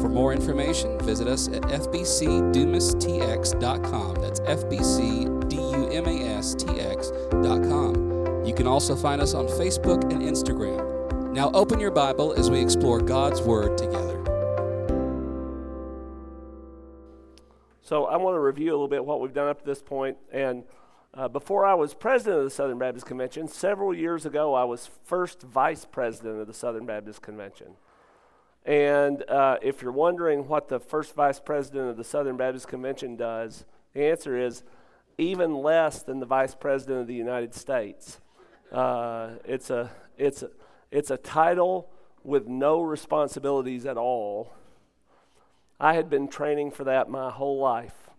For more information, visit us at fbcdumastx.com. That's fbcdumastx.com. You can also find us on Facebook and Instagram. Now open your Bible as we explore God's Word together. So I want to review a little bit what we've done up to this point. And uh, before I was president of the Southern Baptist Convention, several years ago, I was first vice president of the Southern Baptist Convention. And uh, if you're wondering what the first vice president of the Southern Baptist Convention does, the answer is even less than the vice president of the United States. Uh, it's, a, it's, a, it's a title with no responsibilities at all. I had been training for that my whole life.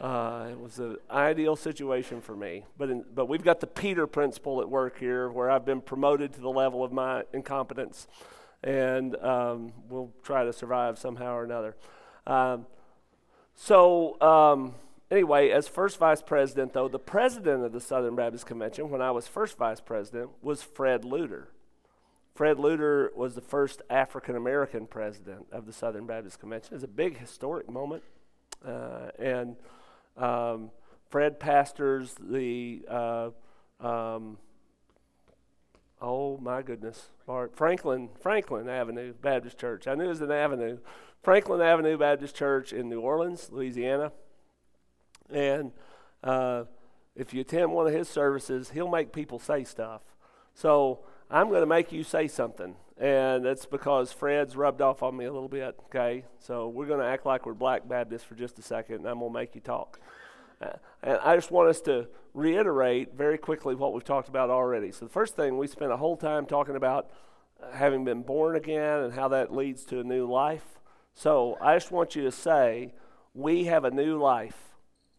Uh, it was an ideal situation for me. But, in, but we've got the Peter principle at work here, where I've been promoted to the level of my incompetence and um, we'll try to survive somehow or another. Um, so, um, anyway, as first vice president, though, the president of the Southern Baptist Convention, when I was first vice president, was Fred Luter. Fred Luter was the first African American president of the Southern Baptist Convention. It's a big historic moment. Uh, and um, Fred pastors the uh, um, Oh my goodness, Bart. Franklin, Franklin Avenue Baptist Church. I knew it was an avenue. Franklin Avenue Baptist Church in New Orleans, Louisiana. And uh, if you attend one of his services, he'll make people say stuff. So I'm going to make you say something. And that's because Fred's rubbed off on me a little bit, okay? So we're going to act like we're black Baptists for just a second, and I'm going to make you talk. Uh, and I just want us to reiterate very quickly what we've talked about already. So, the first thing, we spent a whole time talking about having been born again and how that leads to a new life. So, I just want you to say, We have a new life.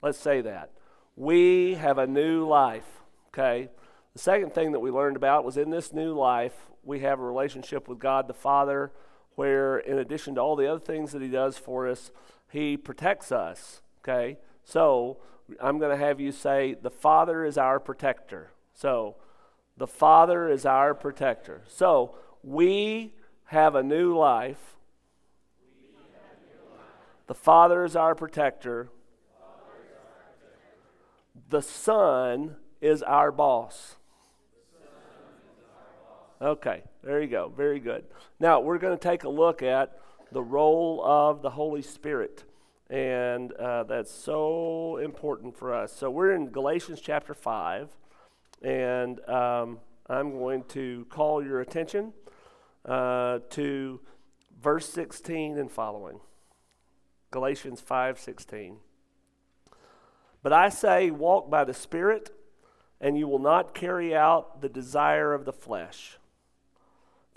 Let's say that. We have a new life. Okay? The second thing that we learned about was in this new life, we have a relationship with God the Father, where in addition to all the other things that He does for us, He protects us. Okay? So, I'm going to have you say, The Father is our protector. So, the Father is our protector. So, we have a new life. The Father is our protector. The Son is our boss. Okay, there you go. Very good. Now, we're going to take a look at the role of the Holy Spirit and uh, that's so important for us. So we're in Galatians chapter 5, and um, I'm going to call your attention uh, to verse 16 and following. Galatians 5:16. But I say, walk by the Spirit, and you will not carry out the desire of the flesh.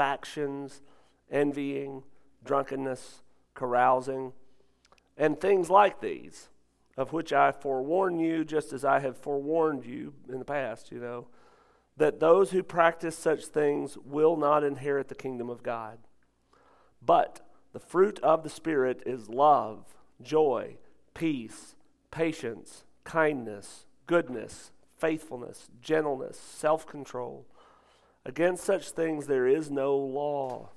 factions, envying, drunkenness, carousing, and things like these, of which I forewarn you, just as I have forewarned you in the past, you know, that those who practice such things will not inherit the kingdom of God. But the fruit of the Spirit is love, joy, peace, patience, kindness, goodness, faithfulness, gentleness, self control. Against such things there is no law.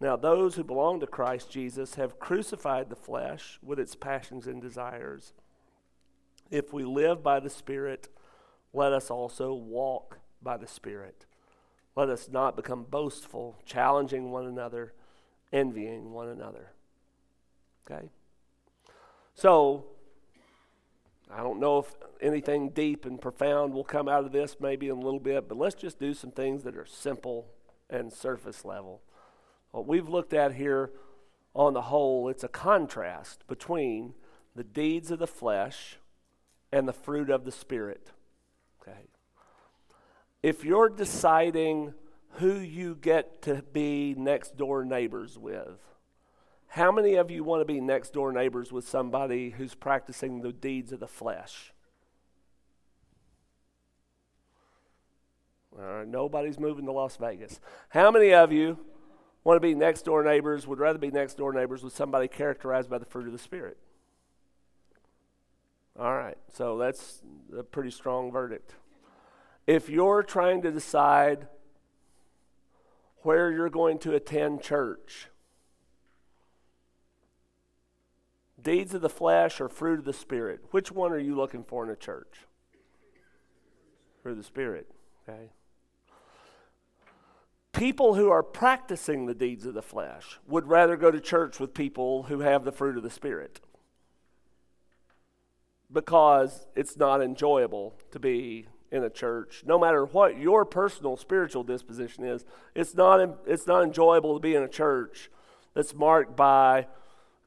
Now, those who belong to Christ Jesus have crucified the flesh with its passions and desires. If we live by the Spirit, let us also walk by the Spirit. Let us not become boastful, challenging one another, envying one another. Okay? So, I don't know if anything deep and profound will come out of this, maybe in a little bit, but let's just do some things that are simple and surface level. What we've looked at here on the whole, it's a contrast between the deeds of the flesh and the fruit of the Spirit. Okay. If you're deciding who you get to be next door neighbors with, how many of you want to be next door neighbors with somebody who's practicing the deeds of the flesh? All right, nobody's moving to Las Vegas. How many of you want to be next door neighbors, would rather be next door neighbors with somebody characterized by the fruit of the Spirit? All right, so that's a pretty strong verdict. If you're trying to decide where you're going to attend church, deeds of the flesh or fruit of the Spirit, which one are you looking for in a church? Fruit of the Spirit, okay? people who are practicing the deeds of the flesh would rather go to church with people who have the fruit of the Spirit because it's not enjoyable to be in a church no matter what your personal spiritual disposition is it's not it's not enjoyable to be in a church that's marked by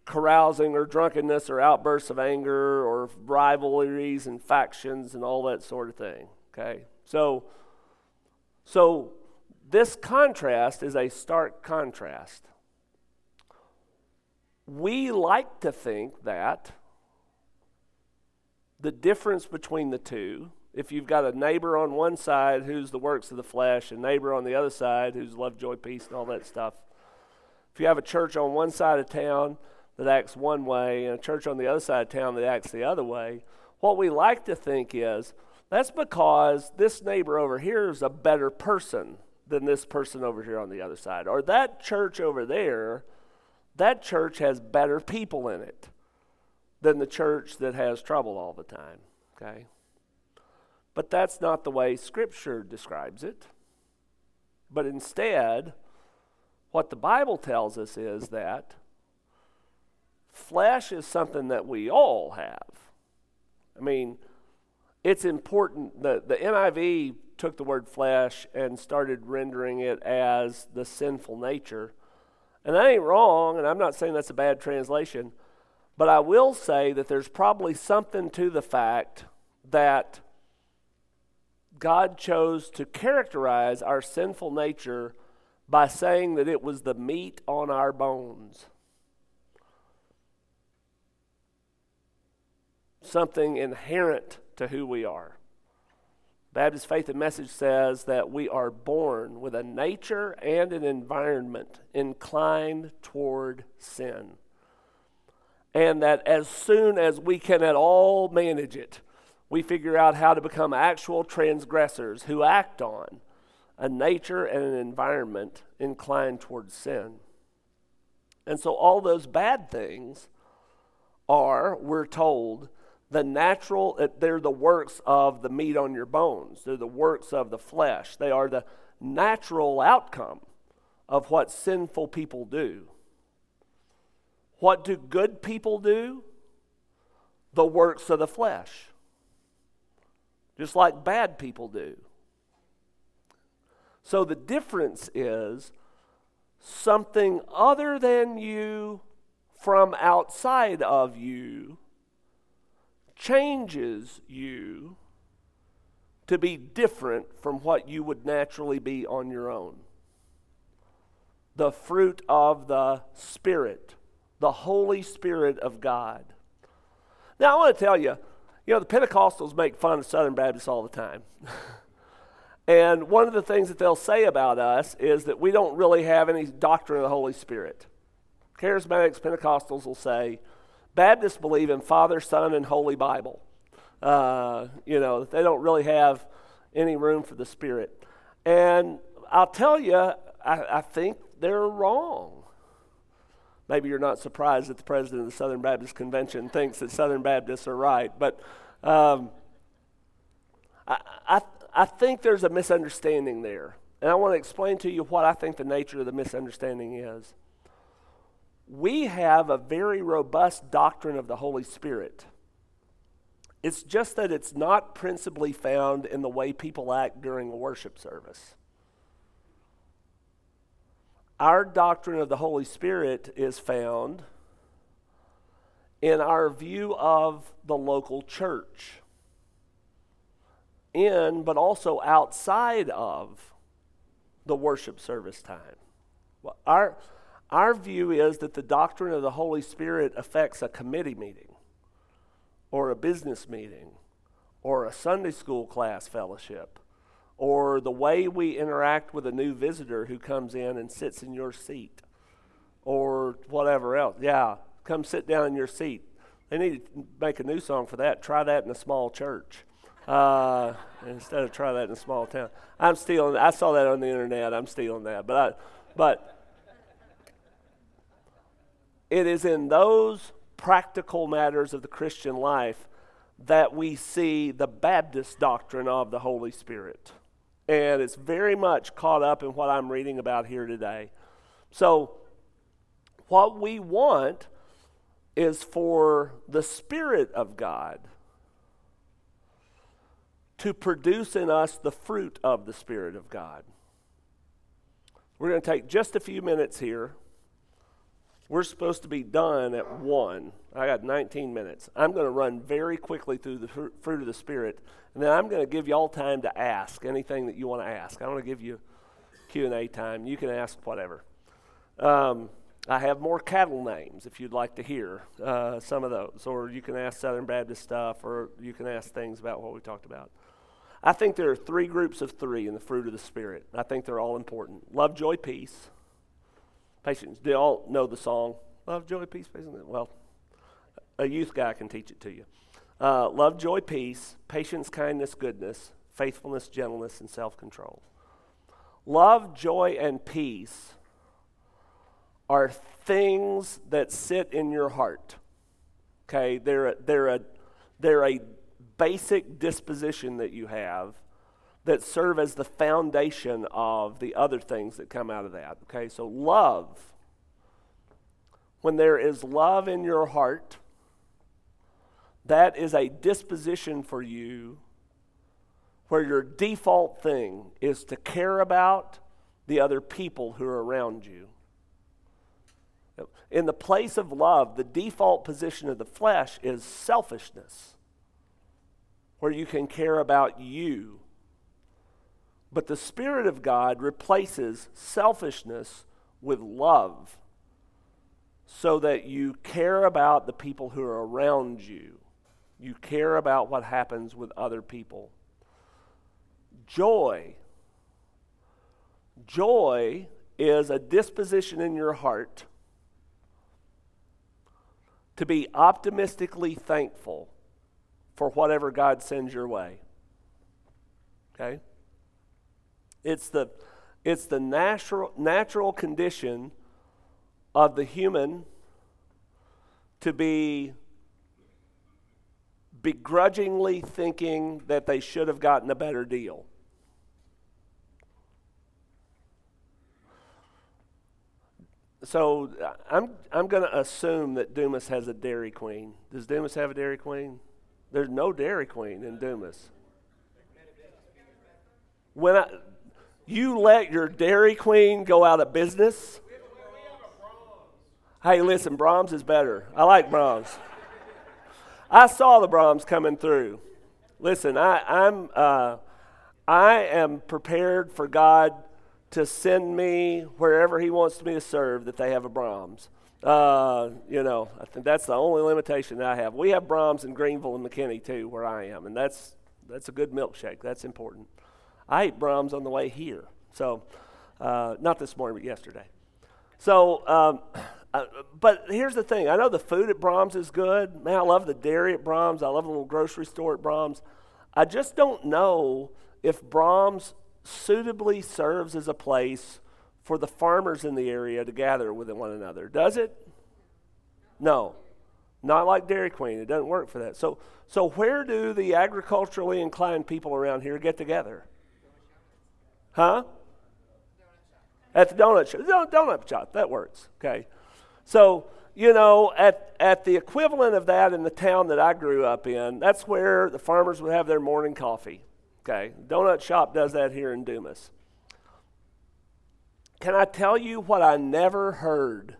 carousing or drunkenness or outbursts of anger or rivalries and factions and all that sort of thing okay so so this contrast is a stark contrast. We like to think that the difference between the two, if you've got a neighbor on one side who's the works of the flesh, a neighbor on the other side who's love, joy, peace, and all that stuff, if you have a church on one side of town that acts one way and a church on the other side of town that acts the other way, what we like to think is that's because this neighbor over here is a better person than this person over here on the other side. Or that church over there, that church has better people in it than the church that has trouble all the time. Okay? But that's not the way Scripture describes it. But instead, what the Bible tells us is that flesh is something that we all have. I mean, it's important. The, the NIV took the word flesh and started rendering it as the sinful nature. And that ain't wrong, and I'm not saying that's a bad translation, but I will say that there's probably something to the fact that God chose to characterize our sinful nature by saying that it was the meat on our bones. Something inherent to who we are. Baptist Faith and Message says that we are born with a nature and an environment inclined toward sin. And that as soon as we can at all manage it, we figure out how to become actual transgressors who act on a nature and an environment inclined toward sin. And so all those bad things are, we're told, the natural, uh, they're the works of the meat on your bones. They're the works of the flesh. They are the natural outcome of what sinful people do. What do good people do? The works of the flesh. Just like bad people do. So the difference is something other than you from outside of you changes you to be different from what you would naturally be on your own. The fruit of the Spirit, the Holy Spirit of God. Now, I want to tell you, you know, the Pentecostals make fun of Southern Baptists all the time. and one of the things that they'll say about us is that we don't really have any doctrine of the Holy Spirit. Charismatics, Pentecostals will say, Baptists believe in Father, Son, and Holy Bible. Uh, you know, they don't really have any room for the Spirit. And I'll tell you, I, I think they're wrong. Maybe you're not surprised that the president of the Southern Baptist Convention thinks that Southern Baptists are right, but um, I, I, I think there's a misunderstanding there. And I want to explain to you what I think the nature of the misunderstanding is we have a very robust doctrine of the Holy Spirit. It's just that it's not principally found in the way people act during a worship service. Our doctrine of the Holy Spirit is found in our view of the local church, in but also outside of the worship service time. Well, our, our view is that the doctrine of the Holy Spirit affects a committee meeting, or a business meeting, or a Sunday school class fellowship, or the way we interact with a new visitor who comes in and sits in your seat, or whatever else. Yeah, come sit down in your seat. They need to make a new song for that. Try that in a small church. Uh, instead of try that in a small town. I'm stealing. I saw that on the internet. I'm stealing that. But I, but it is in those practical matters of the Christian life that we see the Baptist doctrine of the Holy Spirit. And it's very much caught up in what I'm reading about here today. So, what we want is for the Spirit of God to produce in us the fruit of the Spirit of God. We're going to take just a few minutes here. We're supposed to be done at 1. I got 19 minutes. I'm going to run very quickly through the fruit of the Spirit, and then I'm going to give you all time to ask anything that you want to ask. I'm going to give you Q&A time. You can ask whatever. Um, I have more cattle names if you'd like to hear uh, some of those, or you can ask Southern Baptist stuff, or you can ask things about what we talked about. I think there are three groups of three in the fruit of the Spirit. I think they're all important love, joy, peace. Patience. Do you all know the song? Love, joy, peace, patience. Well, a youth guy can teach it to you. Uh, love, joy, peace, patience, kindness, goodness, faithfulness, gentleness, and self control. Love, joy, and peace are things that sit in your heart. Okay, they're a, they're a, they're a basic disposition that you have that serve as the foundation of the other things that come out of that. Okay, so love. When there is love in your heart, that is a disposition for you where your default thing is to care about the other people who are around you. In the place of love, the default position of the flesh is selfishness, where you can care about you. But the Spirit of God replaces selfishness with love so that you care about the people who are around you. You care about what happens with other people. Joy. Joy is a disposition in your heart to be optimistically thankful for whatever God sends your way. Okay? It's the, it's the natural, natural condition of the human to be begrudgingly thinking that they should have gotten a better deal. so I'm, I'm going to assume that Dumas has a Dairy Queen. Does Dumas have a Dairy Queen? There's no Dairy Queen in Dumas. When I, you let your Dairy Queen go out of business? Hey, listen, Braum's is better. I like Braum's. I saw the Braum's coming through. Listen, I, I'm, uh, I am prepared for God to send me wherever he wants me to serve that they have a Braum's. Uh, you know, I think that's the only limitation I have. We have Braum's in Greenville and McKinney too, where I am, and that's that's a good milkshake. That's important. I ate Braum's on the way here, so uh, not this morning, but yesterday. So, um, uh, but here's the thing: I know the food at Braum's is good. Man, I love the dairy at Braum's. I love the little grocery store at Braum's. I just don't know if Braum's suitably serves as a place for the farmers in the area to gather with one another. Does it? No. Not like Dairy Queen. It doesn't work for that. So, so where do the agriculturally inclined people around here get together? Huh? At the donut shop. Donut shop. That works. Okay. So, you know, at, at the equivalent of that in the town that I grew up in, that's where the farmers would have their morning coffee. Okay, donut shop does that here in Dumas. Can I tell you what I never heard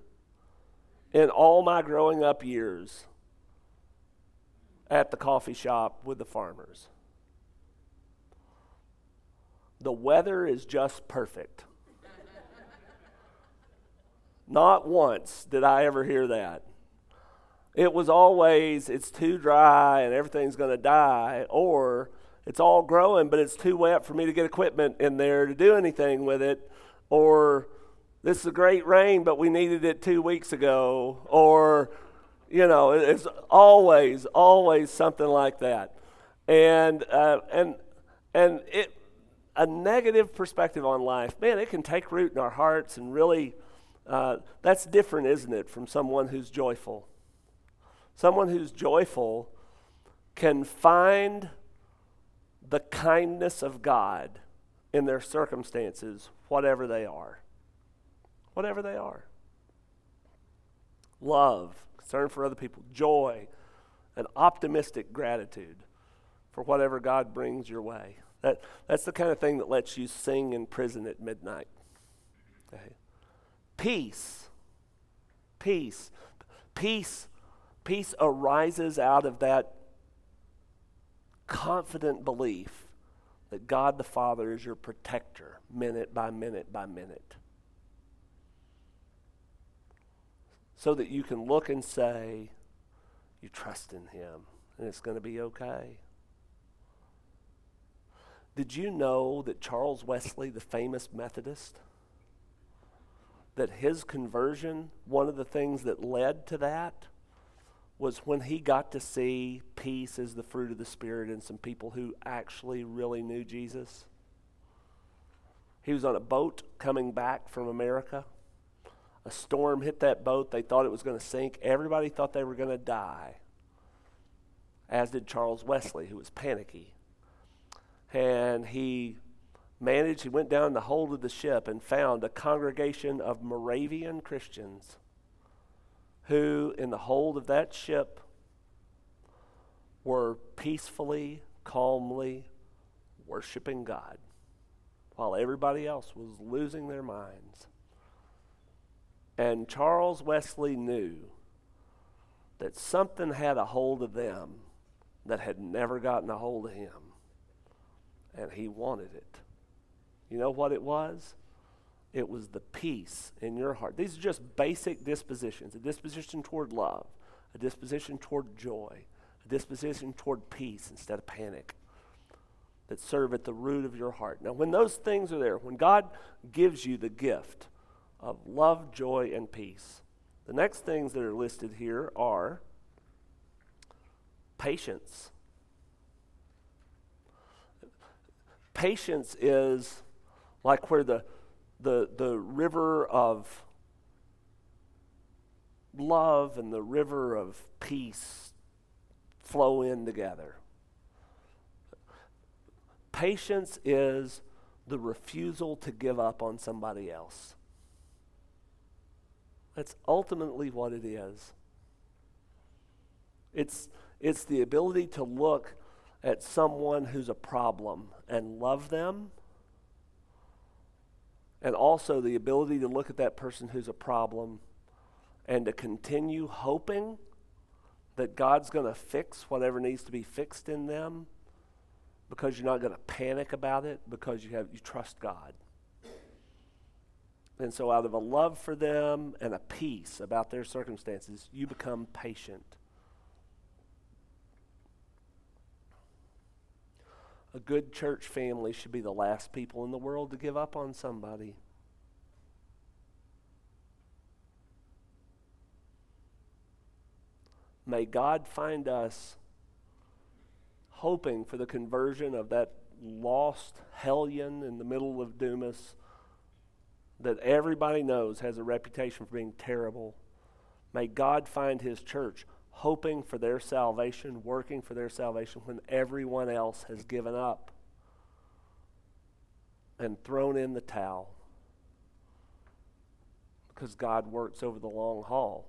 in all my growing up years at the coffee shop with the farmers? The weather is just perfect. Not once did I ever hear that. It was always, it's too dry and everything's going to die, or it's all growing, but it's too wet for me to get equipment in there to do anything with it, or this is a great rain, but we needed it two weeks ago, or, you know, it's always, always something like that. And, uh, and, and it, a negative perspective on life, man, it can take root in our hearts and really uh, that's different, isn't it, from someone who's joyful? Someone who's joyful can find the kindness of God in their circumstances, whatever they are. Whatever they are. Love, concern for other people, joy, and optimistic gratitude for whatever God brings your way. That, that's the kind of thing that lets you sing in prison at midnight. Okay? Peace. Peace. Peace. Peace arises out of that confident belief that God the Father is your protector minute by minute by minute. So that you can look and say, you trust in Him and it's going to be okay. Did you know that Charles Wesley, the famous Methodist, that his conversion, one of the things that led to that, was when he got to see peace as the fruit of the Spirit in some people who actually really knew Jesus. He was on a boat coming back from America. A storm hit that boat. They thought it was going to sink. Everybody thought they were going to die, as did Charles Wesley, who was panicky. And he managed, he went down the hold of the ship and found a congregation of Moravian Christians who, in the hold of that ship, were peacefully, calmly worshiping God while everybody else was losing their minds. And Charles Wesley knew that something had a hold of them that had never gotten a hold of him, and he wanted it. You know what it was? It was the peace in your heart. These are just basic dispositions a disposition toward love, a disposition toward joy, a disposition toward peace instead of panic that serve at the root of your heart. Now, when those things are there, when God gives you the gift of love, joy, and peace, the next things that are listed here are patience. Patience is like where the, the, the river of love and the river of peace flow in together. Patience is the refusal to give up on somebody else. That's ultimately what it is. It's, it's the ability to look at someone who's a problem and love them and also the ability to look at that person who's a problem and to continue hoping that God's going to fix whatever needs to be fixed in them because you're not going to panic about it because you have you trust God. And so out of a love for them and a peace about their circumstances, you become patient. A good church family should be the last people in the world to give up on somebody. May God find us hoping for the conversion of that lost hellion in the middle of Dumas that everybody knows has a reputation for being terrible. May God find his church hoping for their salvation, working for their salvation when everyone else has given up and thrown in the towel. Because God works over the long haul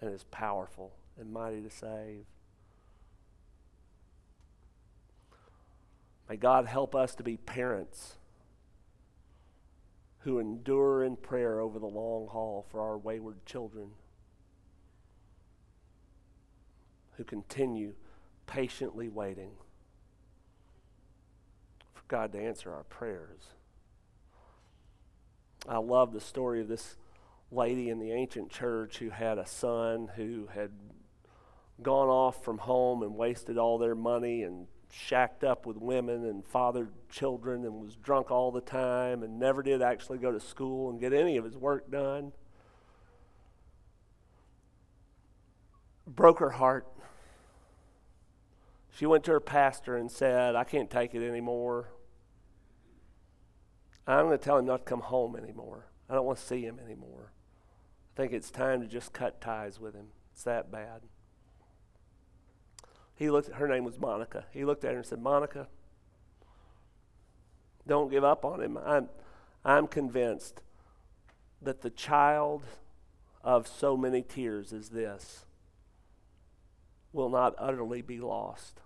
and is powerful and mighty to save. May God help us to be parents who endure in prayer over the long haul for our wayward children, who continue patiently waiting for God to answer our prayers. I love the story of this lady in the ancient church who had a son who had gone off from home and wasted all their money and shacked up with women and fathered children and was drunk all the time and never did actually go to school and get any of his work done. Broke her heart. She went to her pastor and said, I can't take it anymore. I'm going to tell him not to come home anymore. I don't want to see him anymore. I think it's time to just cut ties with him. It's that bad. He looked, her name was Monica. He looked at her and said, Monica, don't give up on him. I'm, I'm convinced that the child of so many tears as this will not utterly be lost.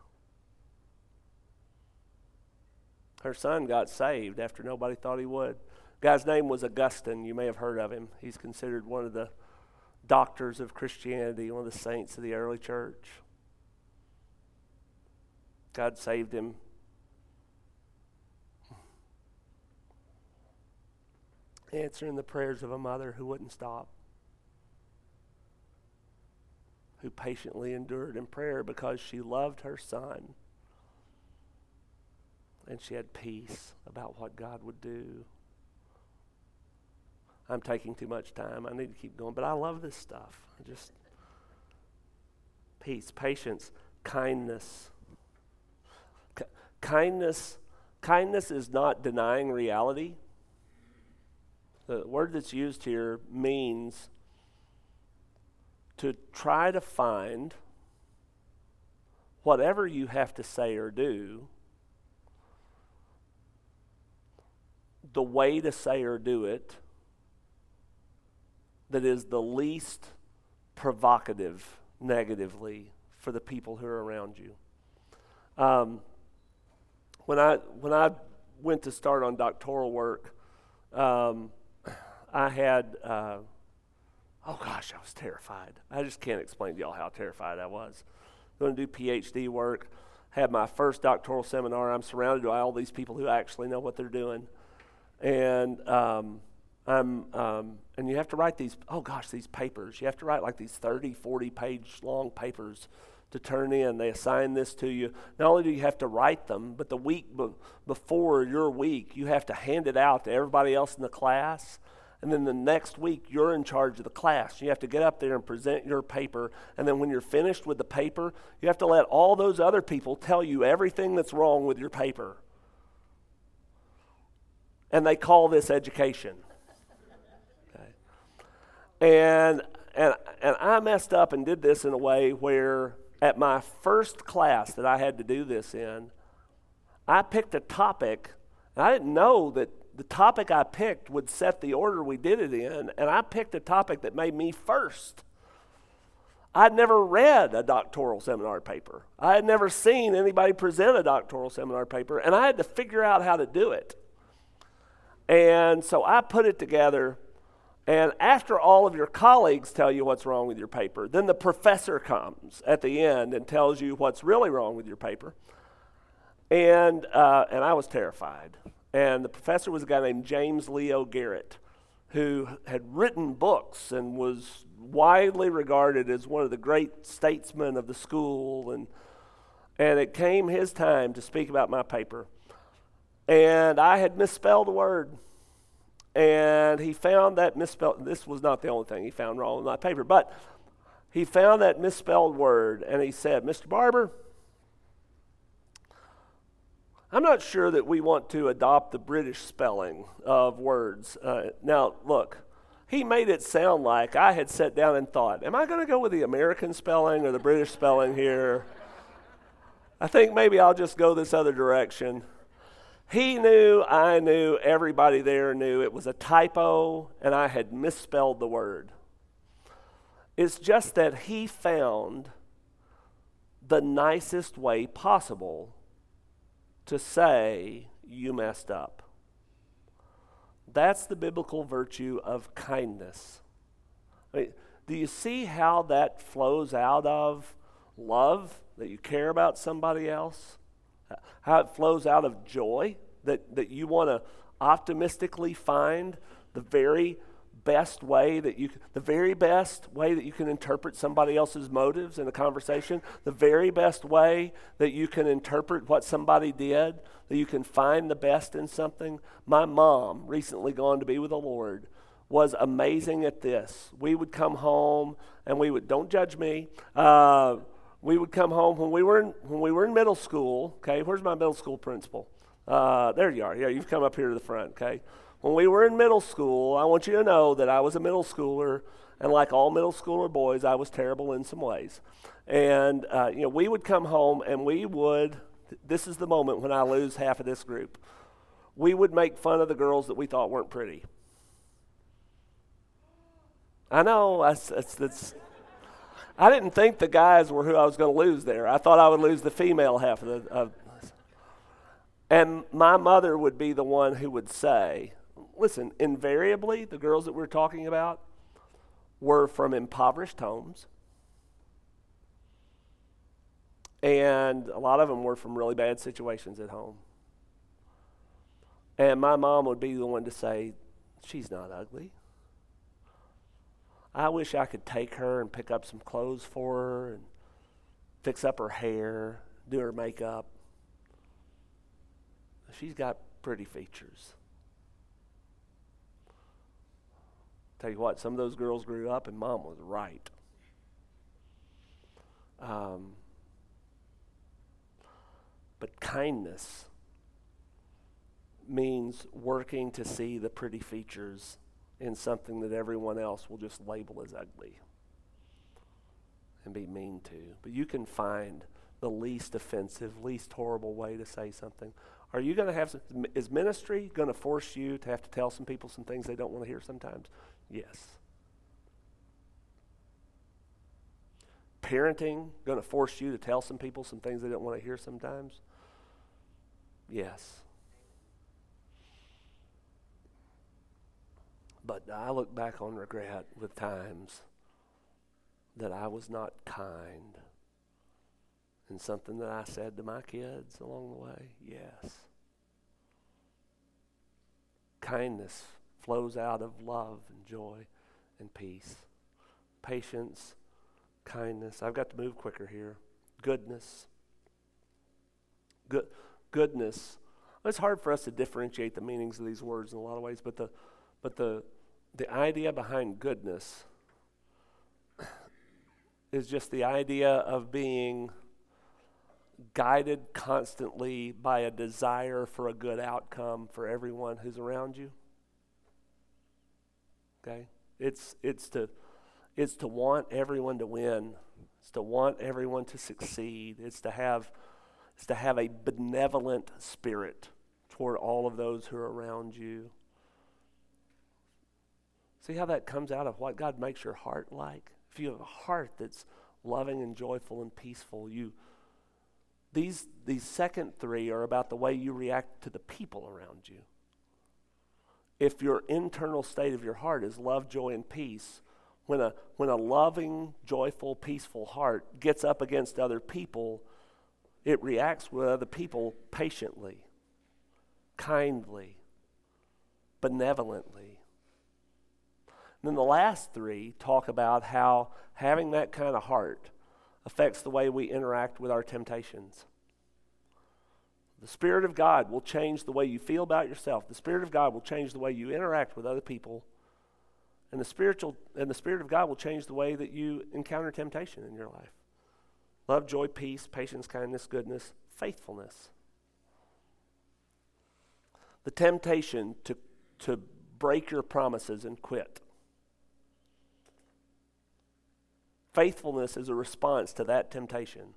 Her son got saved after nobody thought he would. Guy's name was Augustine. You may have heard of him. He's considered one of the doctors of Christianity, one of the saints of the early church. God saved him. Answering the prayers of a mother who wouldn't stop, who patiently endured in prayer because she loved her son and she had peace about what God would do. I'm taking too much time. I need to keep going, but I love this stuff. I just peace, patience, kindness, kindness, kindness is not denying reality. The word that's used here means to try to find whatever you have to say or do, the way to say or do it that is the least provocative negatively for the people who are around you. Um, when I when I went to start on doctoral work, um, I had uh, oh gosh, I was terrified. I just can't explain to y'all how terrified I was. Going to do PhD work, had my first doctoral seminar. I'm surrounded by all these people who actually know what they're doing, and um, I'm um, and you have to write these oh gosh these papers. You have to write like these 30, 40 page long papers to turn in. They assign this to you. Not only do you have to write them, but the week be- before your week, you have to hand it out to everybody else in the class. And then the next week, you're in charge of the class. You have to get up there and present your paper. And then when you're finished with the paper, you have to let all those other people tell you everything that's wrong with your paper. And they call this education. Okay. And, and, and I messed up and did this in a way where at my first class that I had to do this in, I picked a topic, and I didn't know that the topic I picked would set the order we did it in, and I picked a topic that made me first. I'd never read a doctoral seminar paper. I had never seen anybody present a doctoral seminar paper, and I had to figure out how to do it. And so I put it together and after all of your colleagues tell you what's wrong with your paper, then the professor comes at the end and tells you what's really wrong with your paper. And, uh, and I was terrified. And the professor was a guy named James Leo Garrett, who had written books and was widely regarded as one of the great statesmen of the school. And, and it came his time to speak about my paper. And I had misspelled a word and he found that misspelled, this was not the only thing he found wrong in my paper, but he found that misspelled word and he said, Mr. Barber, I'm not sure that we want to adopt the British spelling of words. Uh, now, look, he made it sound like I had sat down and thought, am I going to go with the American spelling or the British spelling here? I think maybe I'll just go this other direction. He knew, I knew, everybody there knew it was a typo, and I had misspelled the word. It's just that he found the nicest way possible to say, You messed up. That's the biblical virtue of kindness. I mean, do you see how that flows out of love, that you care about somebody else? How it flows out of joy, that, that you want to optimistically find the very best way that you the very best way that you can interpret somebody else's motives in a conversation the very best way that you can interpret what somebody did that you can find the best in something. My mom recently gone to be with the lord was amazing at this. We would come home and we would don't judge me uh, we would come home when we were in, when we were in middle school okay? Where's my middle school principal uh, there you are yeah you've come up here to the front okay when we were in middle school, I want you to know that I was a middle schooler, and like all middle schooler boys, I was terrible in some ways. And, uh, you know, we would come home and we would, this is the moment when I lose half of this group, we would make fun of the girls that we thought weren't pretty. I know, that's, that's, that's I didn't think the guys were who I was going to lose there. I thought I would lose the female half of the. Of, and my mother would be the one who would say, listen, invariably, the girls that we're talking about were from impoverished homes. And a lot of them were from really bad situations at home. And my mom would be the one to say, She's not ugly. I wish I could take her and pick up some clothes for her and fix up her hair, do her makeup. She's got pretty features. Tell you what, some of those girls grew up and mom was right. Um, but kindness means working to see the pretty features in something that everyone else will just label as ugly and be mean to. But you can find the least offensive, least horrible way to say something. Are you going to have, some, is ministry going to force you to have to tell some people some things they don't want to hear sometimes? Yes. Parenting going to force you to tell some people some things they don't want to hear sometimes? Yes. But I look back on regret with times that I was not kind and something that I said to my kids along the way. Yes. Kindness flows out of love and joy and peace, patience, kindness. I've got to move quicker here. Goodness. Good, goodness. It's hard for us to differentiate the meanings of these words in a lot of ways, but the, but the, the idea behind goodness is just the idea of being guided constantly by a desire for a good outcome for everyone who's around you. Okay? It's, it's, to, it's to want everyone to win. It's to want everyone to succeed. It's to have, it's to have a benevolent spirit toward all of those who are around you. See how that comes out of what God makes your heart like? If you have a heart that's loving and joyful and peaceful, you these these second three are about the way you react to the people around you if your internal state of your heart is love, joy, and peace, when a, when a loving, joyful, peaceful heart gets up against other people, it reacts with other people patiently, kindly, benevolently. And then the last three talk about how having that kind of heart affects the way we interact with our temptations. The Spirit of God will change the way you feel about yourself. The Spirit of God will change the way you interact with other people. And the spiritual and the Spirit of God will change the way that you encounter temptation in your life. Love, joy, peace, patience, kindness, goodness, faithfulness. The temptation to, to break your promises and quit. Faithfulness is a response to that temptation.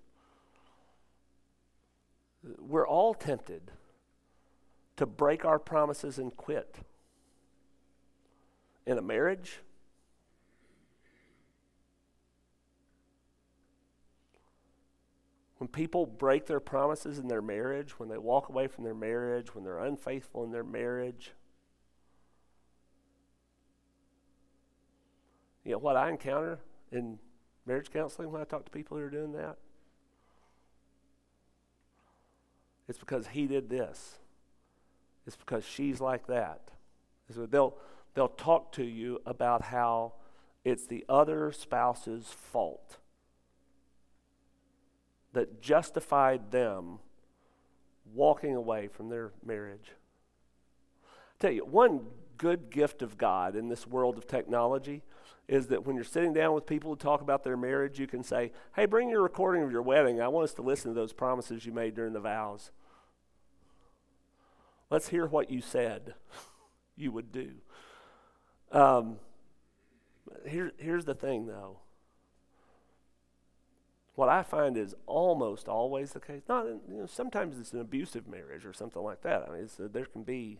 We're all tempted to break our promises and quit. In a marriage, when people break their promises in their marriage, when they walk away from their marriage, when they're unfaithful in their marriage, you know what I encounter in marriage counseling when I talk to people who are doing that? It's because he did this. It's because she's like that. So they'll, they'll talk to you about how it's the other spouse's fault that justified them walking away from their marriage. I tell you, one good gift of God in this world of technology is that when you're sitting down with people to talk about their marriage, you can say, Hey, bring your recording of your wedding. I want us to listen to those promises you made during the vows. Let's hear what you said you would do. Um, here, here's the thing, though. What I find is almost always the case. Not, you know, sometimes it's an abusive marriage or something like that. I mean, uh, there can be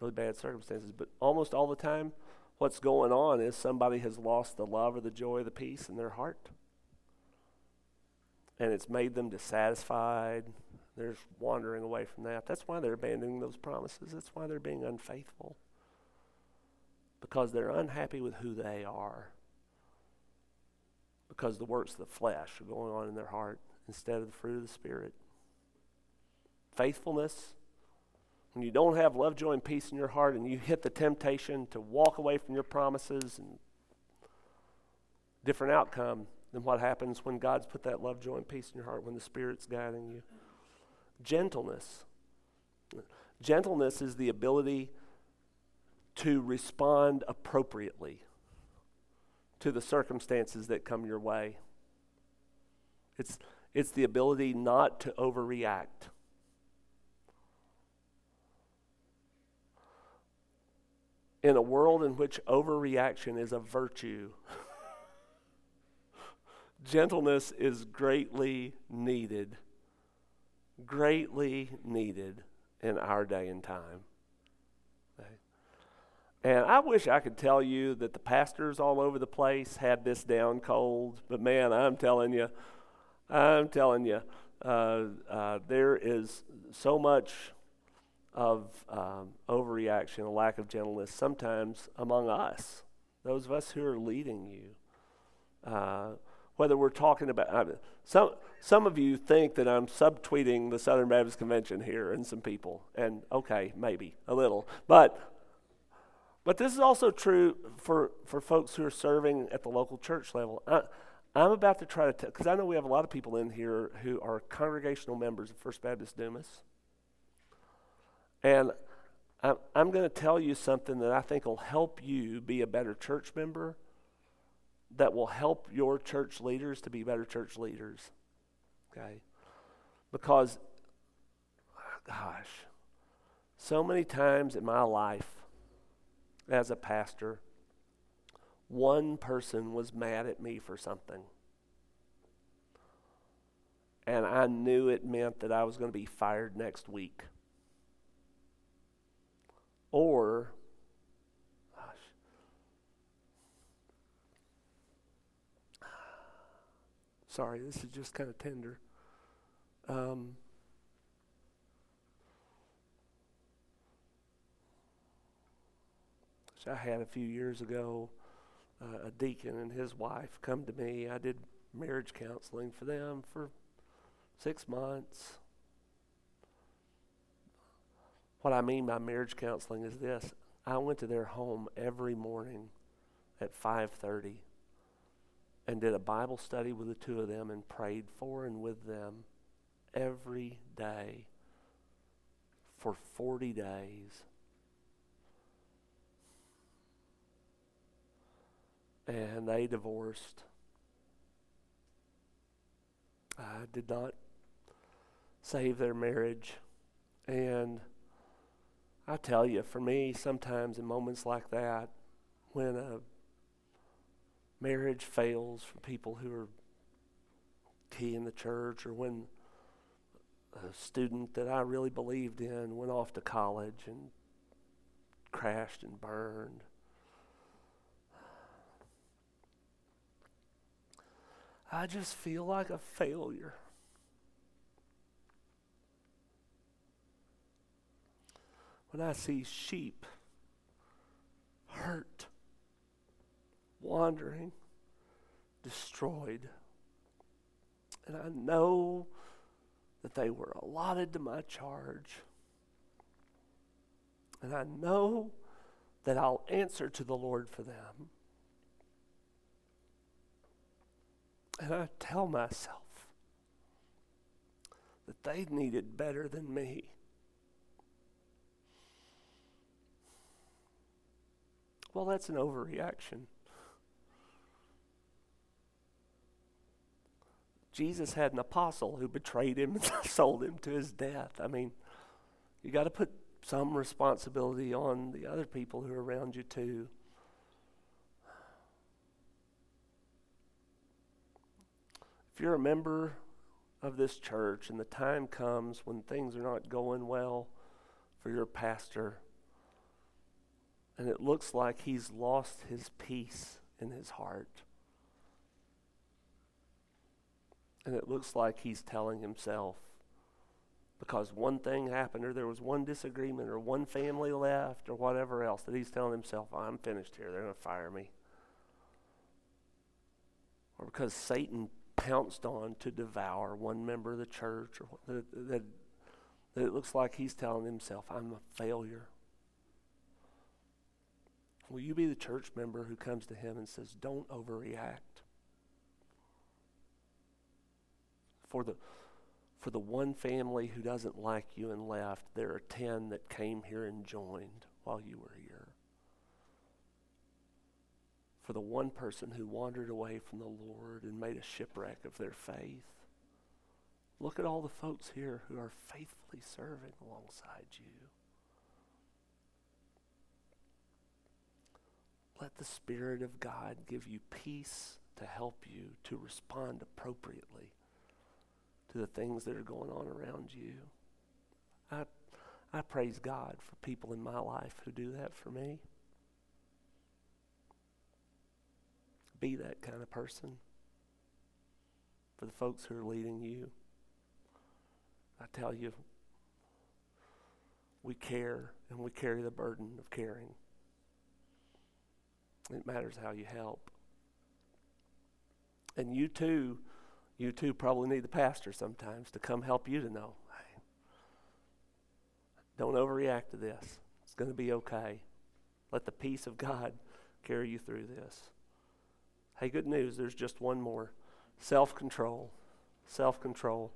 really bad circumstances, but almost all the time, what's going on is somebody has lost the love or the joy, or the peace in their heart, and it's made them dissatisfied. They're wandering away from that. That's why they're abandoning those promises. That's why they're being unfaithful. Because they're unhappy with who they are. Because the works of the flesh are going on in their heart instead of the fruit of the Spirit. Faithfulness, when you don't have love, joy, and peace in your heart and you hit the temptation to walk away from your promises and different outcome than what happens when God's put that love, joy, and peace in your heart when the Spirit's guiding you. Gentleness. Gentleness is the ability to respond appropriately to the circumstances that come your way. It's, it's the ability not to overreact. In a world in which overreaction is a virtue, gentleness is greatly needed greatly needed in our day and time. And I wish I could tell you that the pastors all over the place had this down cold, but man, I'm telling you, I'm telling you, uh, uh, there is so much of um, overreaction, a lack of gentleness, sometimes among us, those of us who are leading you. Uh, whether we're talking about some some of you think that I'm subtweeting the Southern Baptist Convention here and some people, and okay, maybe a little, but but this is also true for for folks who are serving at the local church level. I, I'm about to try to because I know we have a lot of people in here who are congregational members of First Baptist Dumas, and I'm, I'm going to tell you something that I think will help you be a better church member that will help your church leaders to be better church leaders. Okay? Because, gosh, so many times in my life as a pastor, one person was mad at me for something. And I knew it meant that I was going to be fired next week. Or gosh, Sorry, this is just kind of tender. Um, I had a few years ago uh, a deacon and his wife come to me. I did marriage counseling for them for six months. What I mean by marriage counseling is this: I went to their home every morning at 5:30 and did a Bible study with the two of them and prayed for and with them every day for 40 days. And they divorced. I did not save their marriage. And I tell you, for me, sometimes in moments like that, when a marriage fails for people who are key in the church or when a student that I really believed in went off to college and crashed and burned. I just feel like a failure. When I see sheep hurt, wandering, destroyed. And I know that they were allotted to my charge. And I know that I'll answer to the Lord for them. And I tell myself that they needed better than me. Well, that's an overreaction. Jesus had an apostle who betrayed him and sold him to his death. I mean, you got to put some responsibility on the other people who are around you, too. If you're a member of this church and the time comes when things are not going well for your pastor, and it looks like he's lost his peace in his heart. And it looks like he's telling himself, because one thing happened, or there was one disagreement, or one family left, or whatever else, that he's telling himself, I'm finished here. They're going to fire me. Or because Satan pounced on to devour one member of the church, or that, that, that it looks like he's telling himself, I'm a failure. Will you be the church member who comes to him and says, Don't overreact? For the, for the one family who doesn't like you and left, there are 10 that came here and joined while you were here. For the one person who wandered away from the Lord and made a shipwreck of their faith, look at all the folks here who are faithfully serving alongside you. Let the Spirit of God give you peace to help you to respond appropriately to the things that are going on around you. I, I praise God for people in my life who do that for me. Be that kind of person for the folks who are leading you. I tell you, we care and we carry the burden of caring. It matters how you help. And you too, you too probably need the pastor sometimes to come help you to know hey, don't overreact to this. It's going to be okay. Let the peace of God carry you through this. Hey, good news, there's just one more self control. Self control.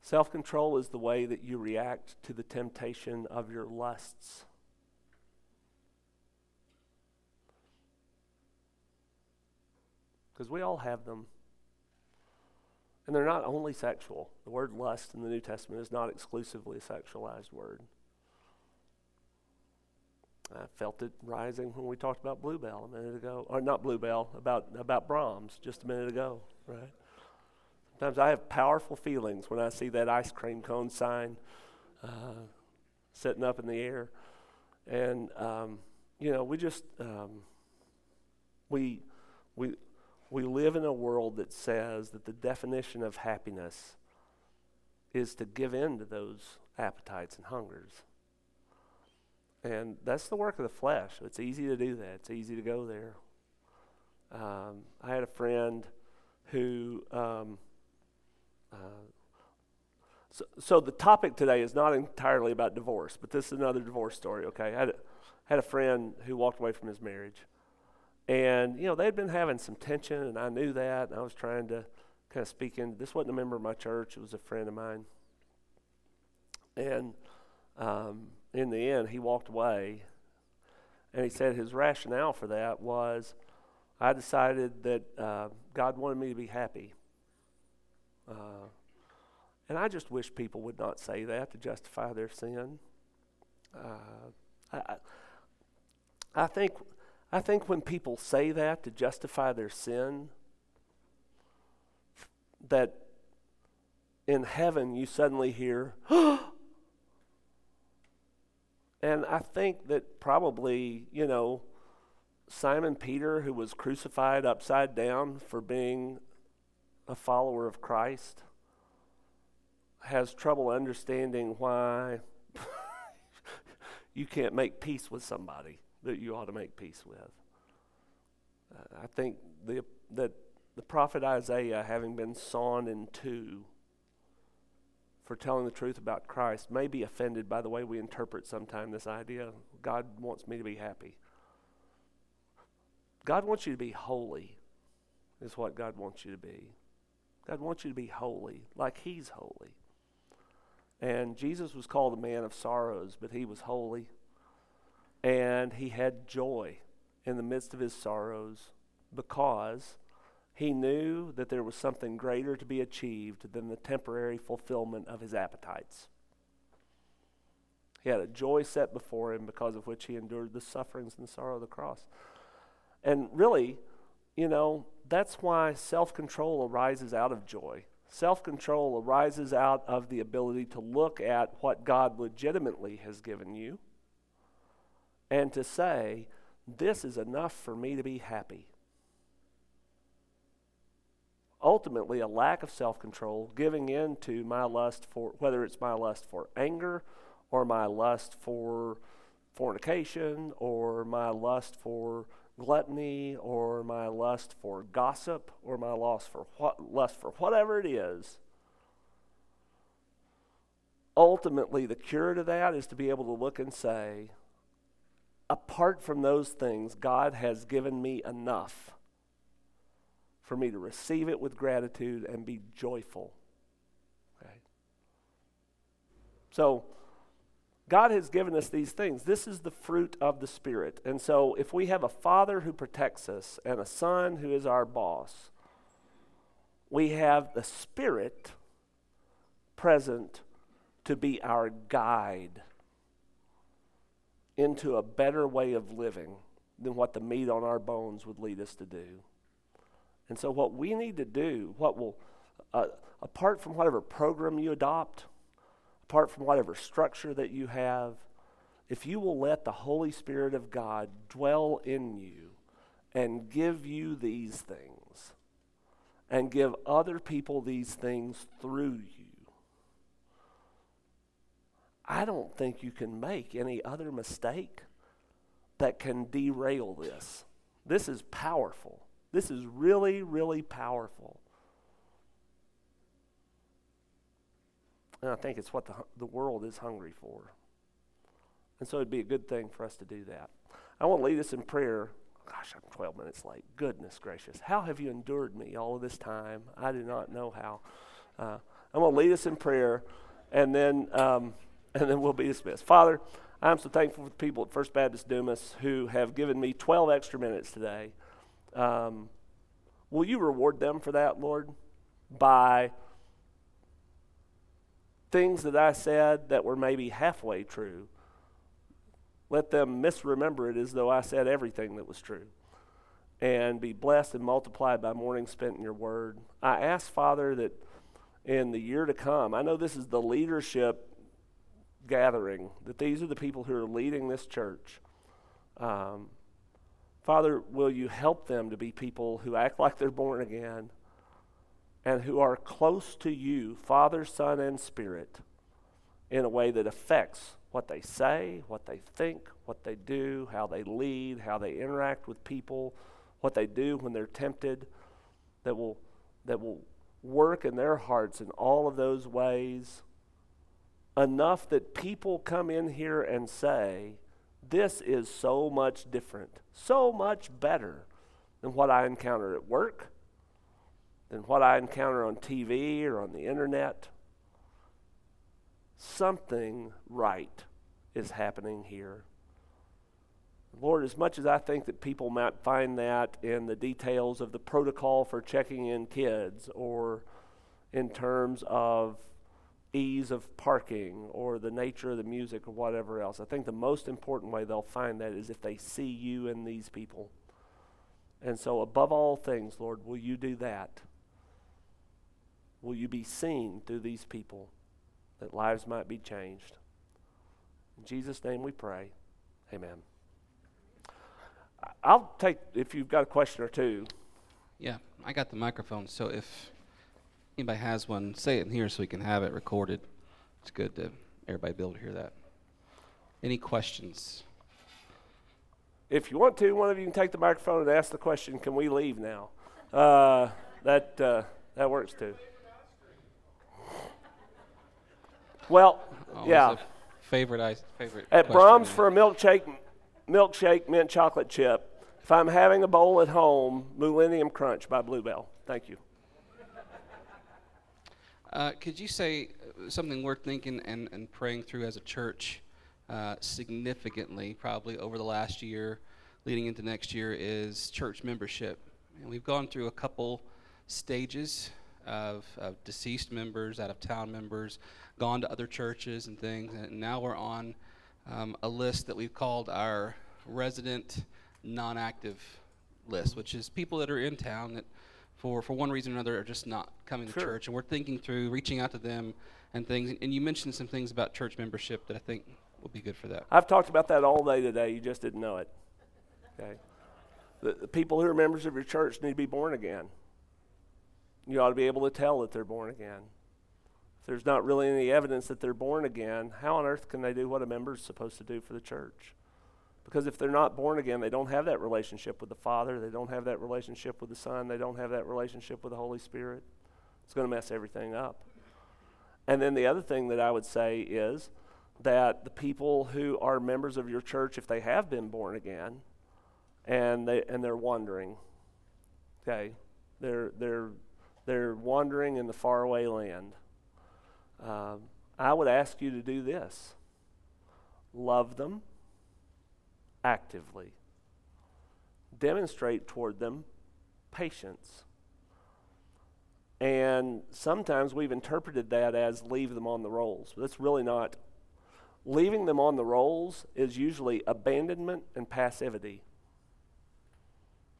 Self control is the way that you react to the temptation of your lusts. Because we all have them. And they're not only sexual. The word lust in the New Testament is not exclusively a sexualized word. I felt it rising when we talked about Bluebell a minute ago, or not Bluebell, about, about Braum's just a minute ago, right? Sometimes I have powerful feelings when I see that ice cream cone sign uh, sitting up in the air. And, um, you know, we just, um, we, we, we live in a world that says that the definition of happiness is to give in to those appetites and hungers. And that's the work of the flesh. It's easy to do that, it's easy to go there. Um, I had a friend who. Um, uh, so, so, the topic today is not entirely about divorce, but this is another divorce story, okay? I had a, had a friend who walked away from his marriage. And, you know, they'd been having some tension, and I knew that, and I was trying to kind of speak in. This wasn't a member of my church, it was a friend of mine. And um, in the end, he walked away, and he said his rationale for that was I decided that uh, God wanted me to be happy. Uh, and I just wish people would not say that to justify their sin. Uh, I, I think I think when people say that to justify their sin, that in heaven you suddenly hear, and I think that probably, you know, Simon Peter, who was crucified upside down for being a follower of Christ, has trouble understanding why you can't make peace with somebody that you ought to make peace with. Uh, I think the, that the prophet Isaiah, having been sawn in two for telling the truth about Christ, may be offended by the way we interpret sometimes this idea God wants me to be happy. God wants you to be holy, is what God wants you to be. God wants you to be holy, like He's holy. And Jesus was called a man of sorrows, but He was holy. And He had joy in the midst of His sorrows because he knew that there was something greater to be achieved than the temporary fulfillment of his appetites. He had a joy set before him because of which he endured the sufferings and the sorrow of the cross. And really, you know, that's why self control arises out of joy. Self control arises out of the ability to look at what God legitimately has given you and to say, This is enough for me to be happy. Ultimately a lack of self control, giving in to my lust for whether it's my lust for anger or my lust for fornication or my lust for gluttony or my lust for gossip or my lust for what lust for whatever it is. Ultimately the cure to that is to be able to look and say apart from those things god has given me enough for me to receive it with gratitude and be joyful. Okay? So, God has given us these things. This is the fruit of the Spirit. And so, if we have a Father who protects us and a Son who is our boss, we have the Spirit present to be our guide into a better way of living than what the meat on our bones would lead us to do. And so, what we need to do, what will, uh, apart from whatever program you adopt, apart from whatever structure that you have, if you will let the Holy Spirit of God dwell in you and give you these things, and give other people these things through you, I don't think you can make any other mistake that can derail this. This is powerful. This is really, really powerful. And I think it's what the, the world is hungry for. And so it'd be a good thing for us to do that. I want to lead us in prayer. Gosh, I'm 12 minutes late. Goodness gracious. How have you endured me all of this time? I do not know how. Uh, I'm going to lead us in prayer, and then, um, and then we'll be dismissed. Father, I'm so thankful for the people at First Baptist Dumas who have given me 12 extra minutes today. Um, will you reward them for that, Lord? By things that I said that were maybe halfway true. Let them misremember it as though I said everything that was true. And be blessed and multiplied by morning spent in your word. I ask, Father, that in the year to come, I know this is the leadership gathering, that these are the people who are leading this church. Um, Father, will you help them to be people who act like they're born again and who are close to you, Father, Son, and Spirit, in a way that affects what they say, what they think, what they do, how they lead, how they interact with people, what they do when they're tempted, that will, that will work in their hearts in all of those ways enough that people come in here and say, this is so much different, so much better than what I encounter at work, than what I encounter on TV or on the internet. Something right is happening here. Lord, as much as I think that people might find that in the details of the protocol for checking in kids or in terms of ease of parking or the nature of the music or whatever else. I think the most important way they'll find that is if they see you in these people. And so, above all things, Lord, will you do that? Will you be seen through these people that lives might be changed? In Jesus' name we pray. Amen. I'll take, if you've got a question or two. Yeah, I got the microphone. So if anybody has one, say it in here so we can have it recorded. It's good to everybody be able to hear that. Any questions? If you want to, one of you can take the microphone and ask the question, can we leave now? Uh, that, uh, that works too. Well, Always yeah. favorite, ice, favorite. At Braum's for a milkshake, milkshake mint chocolate chip. If I'm having a bowl at home, Millennium Crunch by Bluebell. Thank you. Uh, could you say uh, something worth thinking and, and praying through as a church uh, significantly, probably over the last year, leading into next year, is church membership? And we've gone through a couple stages of, of deceased members, out of town members, gone to other churches and things, and now we're on um, a list that we've called our resident non active list, which is people that are in town that for, for one reason or another are just not coming to church. And we're thinking through reaching out to them and things. And you mentioned some things about church membership that I think will be good for that. I've talked about that all day today. You just didn't know it. Okay. The, the people who are members of your church need to be born again. You ought to be able to tell that they're born again. If there's not really any evidence that they're born again, how on earth can they do what a member is supposed to do for the church? Because if they're not born again, they don't have that relationship with the Father, they don't have that relationship with the Son, they don't have that relationship with the Holy Spirit. It's going to mess everything up. And then the other thing that I would say is that the people who are members of your church, if they have been born again, and they and they're wandering, okay, they're they're they're wandering in the faraway land. Um, I would ask you to do this: love them actively, demonstrate toward them patience. And sometimes we've interpreted that as leave them on the rolls. But that's really not. Leaving them on the rolls is usually abandonment and passivity.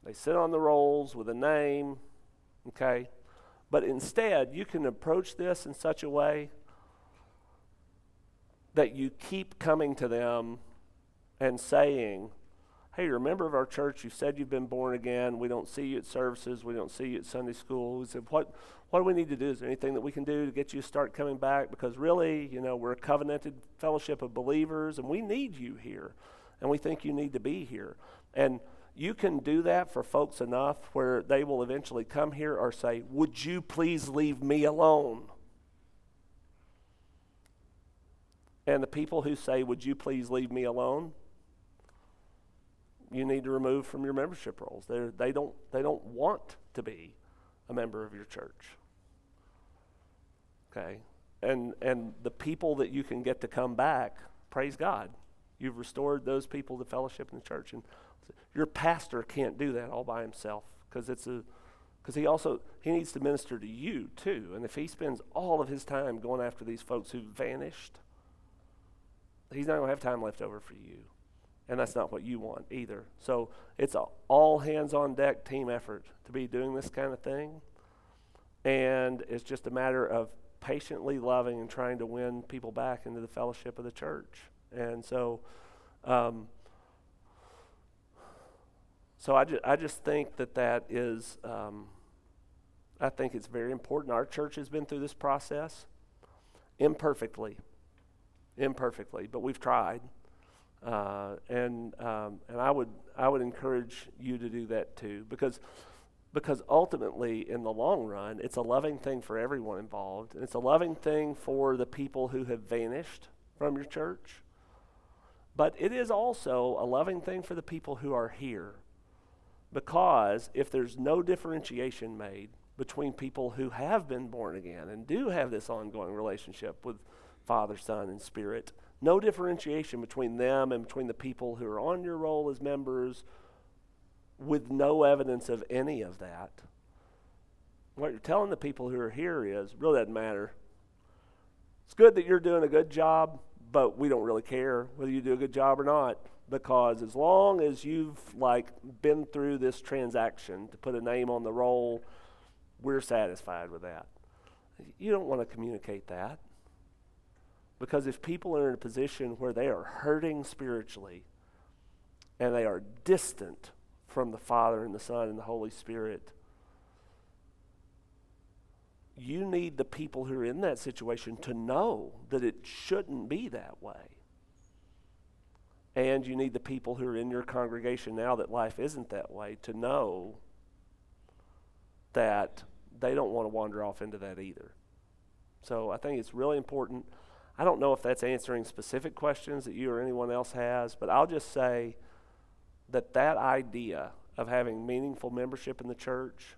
They sit on the rolls with a name, okay? But instead, you can approach this in such a way that you keep coming to them and saying, Hey, you're a member of our church. You said you've been born again. We don't see you at services. We don't see you at Sunday school. We said, what, what do we need to do? Is there anything that we can do to get you to start coming back? Because really, you know, we're a covenanted fellowship of believers and we need you here. And we think you need to be here. And you can do that for folks enough where they will eventually come here or say, Would you please leave me alone? And the people who say, Would you please leave me alone? You need to remove from your membership rolls. They're, they don't they don't want to be a member of your church. Okay, and and the people that you can get to come back, praise God, you've restored those people to fellowship in the church, and your pastor can't do that all by himself because it's a because he also he needs to minister to you too, and if he spends all of his time going after these folks who vanished, he's not going to have time left over for you and that's not what you want either. So it's a all hands on deck team effort to be doing this kind of thing, and it's just a matter of patiently loving and trying to win people back into the fellowship of the church. And so, um, so I, ju- I just think that that is, um, I think it's very important. Our church has been through this process imperfectly, imperfectly, but we've tried. Uh, and um, and I would I would encourage you to do that too because because ultimately in the long run it's a loving thing for everyone involved and it's a loving thing for the people who have vanished from your church. But it is also a loving thing for the people who are here because if there's no differentiation made between people who have been born again and do have this ongoing relationship with Father, Son, and Spirit no differentiation between them and between the people who are on your roll as members with no evidence of any of that. What you're telling the people who are here is really doesn't matter. It's good that you're doing a good job, but we don't really care whether you do a good job or not because as long as you've like been through this transaction to put a name on the roll, we're satisfied with that. You don't want to communicate that. Because if people are in a position where they are hurting spiritually and they are distant from the Father and the Son and the Holy Spirit, you need the people who are in that situation to know that it shouldn't be that way. And you need the people who are in your congregation now that life isn't that way to know that they don't want to wander off into that either. So I think it's really important. I don't know if that's answering specific questions that you or anyone else has, but I'll just say that that idea of having meaningful membership in the church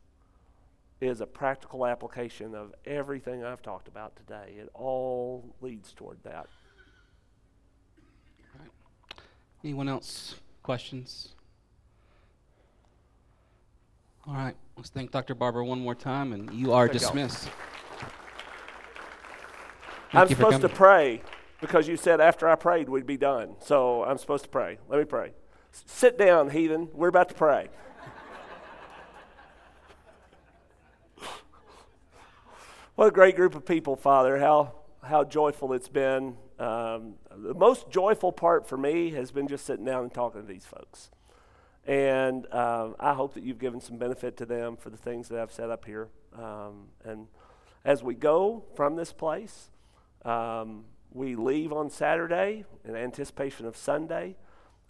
is a practical application of everything I've talked about today. It all leads toward that. Anyone else? Questions? All right. Let's thank Dr. Barber one more time, and you are dismissed. I'm supposed to pray because you said after I prayed we'd be done. So I'm supposed to pray. Let me pray. S- sit down, heathen. We're about to pray. what a great group of people, Father. How, how joyful it's been. Um, the most joyful part for me has been just sitting down and talking to these folks. And um, I hope that you've given some benefit to them for the things that I've set up here. Um, and as we go from this place, um, we leave on Saturday in anticipation of Sunday.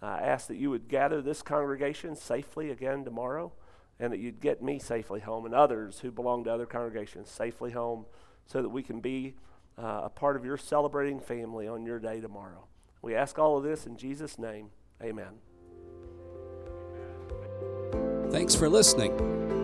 I ask that you would gather this congregation safely again tomorrow and that you'd get me safely home and others who belong to other congregations safely home so that we can be uh, a part of your celebrating family on your day tomorrow. We ask all of this in Jesus' name. Amen. Thanks for listening.